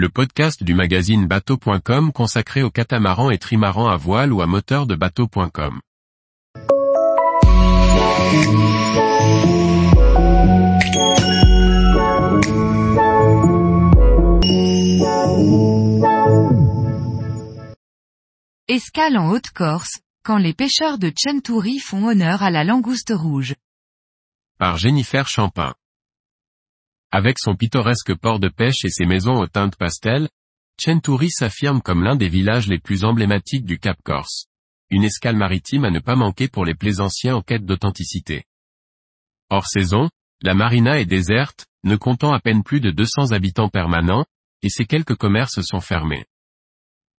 le podcast du magazine bateau.com consacré aux catamarans et trimarans à voile ou à moteur de bateau.com. Escale en Haute-Corse, quand les pêcheurs de Chentoury font honneur à la langouste rouge. Par Jennifer Champin. Avec son pittoresque port de pêche et ses maisons aux teintes pastel, Chentoury s'affirme comme l'un des villages les plus emblématiques du Cap Corse. Une escale maritime à ne pas manquer pour les plaisanciens en quête d'authenticité. Hors saison, la marina est déserte, ne comptant à peine plus de 200 habitants permanents, et ses quelques commerces sont fermés.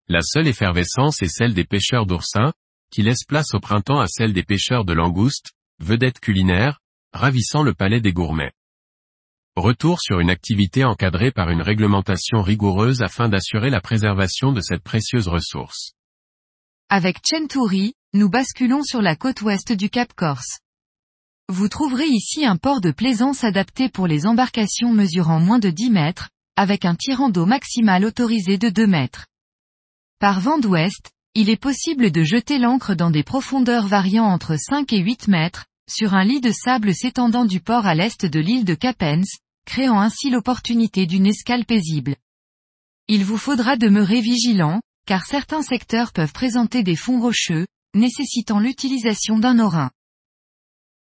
La seule effervescence est celle des pêcheurs d'oursins, qui laissent place au printemps à celle des pêcheurs de langoustes, vedettes culinaires, ravissant le palais des gourmets. Retour sur une activité encadrée par une réglementation rigoureuse afin d'assurer la préservation de cette précieuse ressource. Avec Chentoury, nous basculons sur la côte ouest du Cap Corse. Vous trouverez ici un port de plaisance adapté pour les embarcations mesurant moins de 10 mètres, avec un tirant d'eau maximal autorisé de 2 mètres. Par vent d'ouest, il est possible de jeter l'ancre dans des profondeurs variant entre 5 et 8 mètres, sur un lit de sable s'étendant du port à l'est de l'île de Capens, créant ainsi l'opportunité d'une escale paisible. Il vous faudra demeurer vigilant, car certains secteurs peuvent présenter des fonds rocheux, nécessitant l'utilisation d'un orin.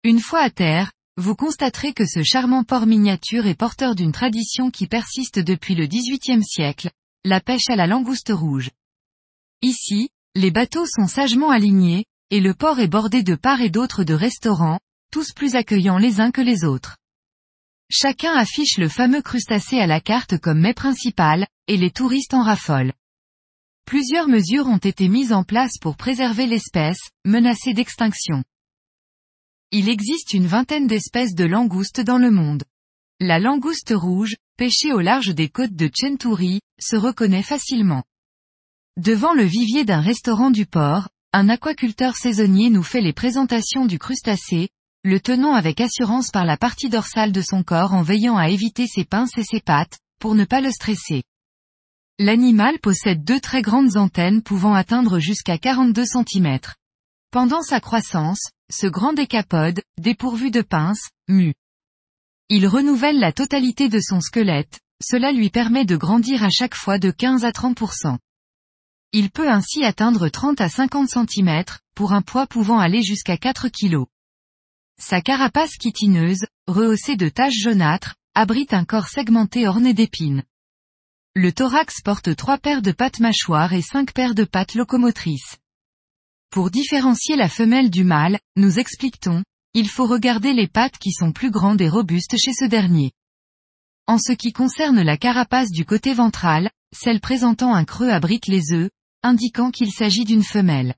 Une fois à terre, vous constaterez que ce charmant port miniature est porteur d'une tradition qui persiste depuis le XVIIIe siècle, la pêche à la langouste rouge. Ici, les bateaux sont sagement alignés, et le port est bordé de part et d'autre de restaurants, tous plus accueillants les uns que les autres. Chacun affiche le fameux crustacé à la carte comme mets principal, et les touristes en raffolent. Plusieurs mesures ont été mises en place pour préserver l'espèce, menacée d'extinction. Il existe une vingtaine d'espèces de langoustes dans le monde. La langouste rouge, pêchée au large des côtes de Chentoury, se reconnaît facilement. Devant le vivier d'un restaurant du port, un aquaculteur saisonnier nous fait les présentations du crustacé, le tenant avec assurance par la partie dorsale de son corps en veillant à éviter ses pinces et ses pattes, pour ne pas le stresser. L'animal possède deux très grandes antennes pouvant atteindre jusqu'à 42 cm. Pendant sa croissance, ce grand décapode, dépourvu de pinces, mue. Il renouvelle la totalité de son squelette, cela lui permet de grandir à chaque fois de 15 à 30%. Il peut ainsi atteindre 30 à 50 cm, pour un poids pouvant aller jusqu'à 4 kg. Sa carapace chitineuse, rehaussée de taches jaunâtres, abrite un corps segmenté orné d'épines. Le thorax porte trois paires de pattes mâchoires et cinq paires de pattes locomotrices. Pour différencier la femelle du mâle, nous expliquons, il faut regarder les pattes qui sont plus grandes et robustes chez ce dernier. En ce qui concerne la carapace du côté ventral, celle présentant un creux abrite les œufs, indiquant qu'il s'agit d'une femelle.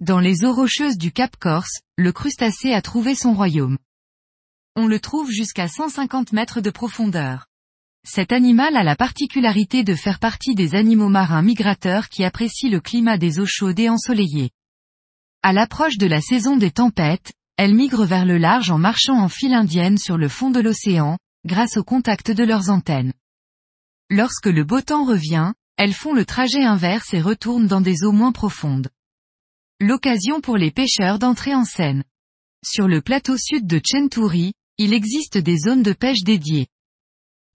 Dans les eaux rocheuses du Cap Corse, le crustacé a trouvé son royaume. On le trouve jusqu'à 150 mètres de profondeur. Cet animal a la particularité de faire partie des animaux marins migrateurs qui apprécient le climat des eaux chaudes et ensoleillées. À l'approche de la saison des tempêtes, elles migrent vers le large en marchant en file indienne sur le fond de l'océan, grâce au contact de leurs antennes. Lorsque le beau temps revient, elles font le trajet inverse et retournent dans des eaux moins profondes. L'occasion pour les pêcheurs d'entrer en scène. Sur le plateau sud de Chentoury, il existe des zones de pêche dédiées.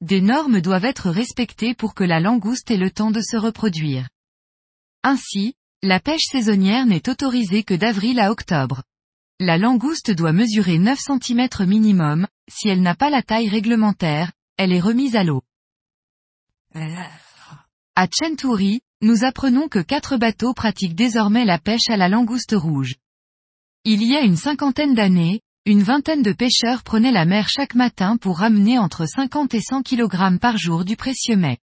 Des normes doivent être respectées pour que la langouste ait le temps de se reproduire. Ainsi, la pêche saisonnière n'est autorisée que d'avril à octobre. La langouste doit mesurer 9 cm minimum, si elle n'a pas la taille réglementaire, elle est remise à l'eau. À Chentoury, nous apprenons que quatre bateaux pratiquent désormais la pêche à la langouste rouge. Il y a une cinquantaine d'années, une vingtaine de pêcheurs prenaient la mer chaque matin pour ramener entre 50 et 100 kg par jour du précieux mets.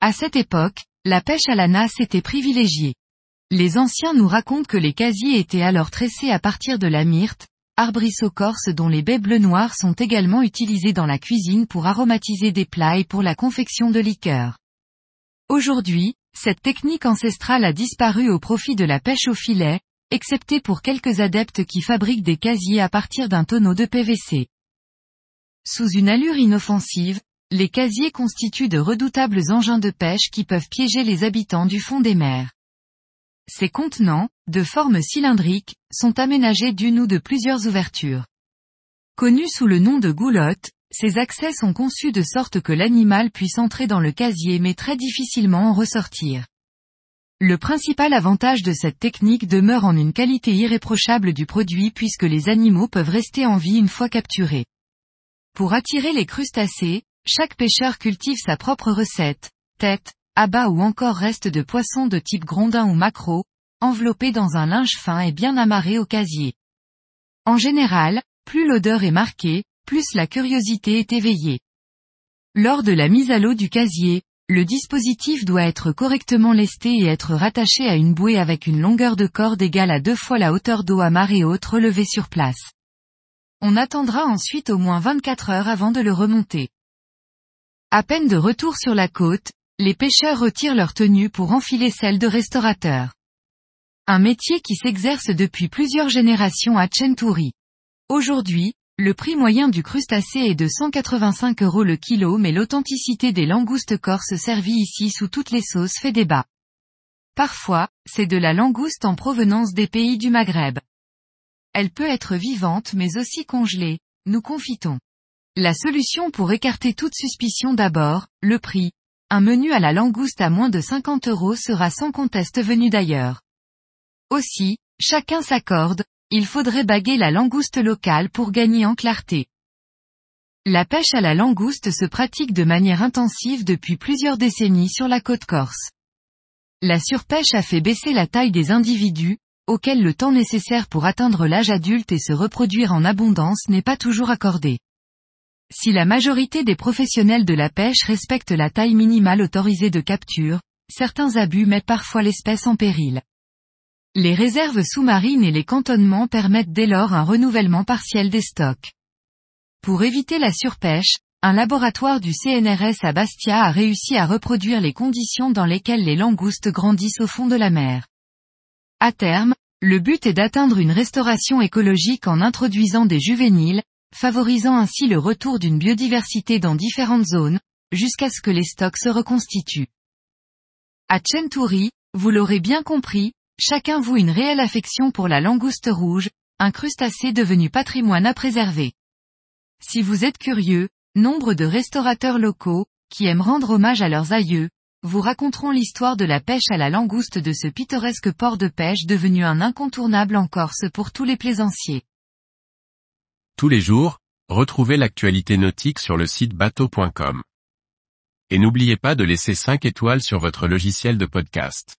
À cette époque, la pêche à la nasse était privilégiée. Les anciens nous racontent que les casiers étaient alors tressés à partir de la myrte, arbrisseau corse dont les baies bleues noires sont également utilisées dans la cuisine pour aromatiser des plats et pour la confection de liqueurs. Aujourd'hui, cette technique ancestrale a disparu au profit de la pêche au filet, excepté pour quelques adeptes qui fabriquent des casiers à partir d'un tonneau de PVC. Sous une allure inoffensive, les casiers constituent de redoutables engins de pêche qui peuvent piéger les habitants du fond des mers. Ces contenants, de forme cylindrique, sont aménagés d'une ou de plusieurs ouvertures. Connus sous le nom de goulottes, ces accès sont conçus de sorte que l'animal puisse entrer dans le casier mais très difficilement en ressortir. Le principal avantage de cette technique demeure en une qualité irréprochable du produit puisque les animaux peuvent rester en vie une fois capturés. Pour attirer les crustacés, chaque pêcheur cultive sa propre recette, tête, abat ou encore reste de poisson de type grondin ou maquereau, enveloppé dans un linge fin et bien amarré au casier. En général, plus l'odeur est marquée, plus la curiosité est éveillée. Lors de la mise à l'eau du casier, le dispositif doit être correctement lesté et être rattaché à une bouée avec une longueur de corde égale à deux fois la hauteur d'eau à marée haute relevée sur place. On attendra ensuite au moins 24 heures avant de le remonter. À peine de retour sur la côte, les pêcheurs retirent leur tenue pour enfiler celle de restaurateur. Un métier qui s'exerce depuis plusieurs générations à Chenturi. Aujourd'hui, le prix moyen du crustacé est de 185 euros le kilo mais l'authenticité des langoustes corses servies ici sous toutes les sauces fait débat. Parfois, c'est de la langouste en provenance des pays du Maghreb. Elle peut être vivante mais aussi congelée, nous confitons. La solution pour écarter toute suspicion d'abord, le prix, un menu à la langouste à moins de 50 euros sera sans conteste venu d'ailleurs. Aussi, chacun s'accorde, il faudrait baguer la langouste locale pour gagner en clarté. La pêche à la langouste se pratique de manière intensive depuis plusieurs décennies sur la côte corse. La surpêche a fait baisser la taille des individus, auxquels le temps nécessaire pour atteindre l'âge adulte et se reproduire en abondance n'est pas toujours accordé. Si la majorité des professionnels de la pêche respectent la taille minimale autorisée de capture, certains abus mettent parfois l'espèce en péril. Les réserves sous-marines et les cantonnements permettent dès lors un renouvellement partiel des stocks. Pour éviter la surpêche, un laboratoire du CNRS à Bastia a réussi à reproduire les conditions dans lesquelles les langoustes grandissent au fond de la mer. À terme, le but est d'atteindre une restauration écologique en introduisant des juvéniles, favorisant ainsi le retour d'une biodiversité dans différentes zones, jusqu'à ce que les stocks se reconstituent. À Chenturi, vous l'aurez bien compris, chacun voue une réelle affection pour la langouste rouge, un crustacé devenu patrimoine à préserver. Si vous êtes curieux, nombre de restaurateurs locaux, qui aiment rendre hommage à leurs aïeux, vous raconteront l'histoire de la pêche à la langouste de ce pittoresque port de pêche devenu un incontournable en Corse pour tous les plaisanciers. Tous les jours, retrouvez l'actualité nautique sur le site bateau.com. Et n'oubliez pas de laisser 5 étoiles sur votre logiciel de podcast.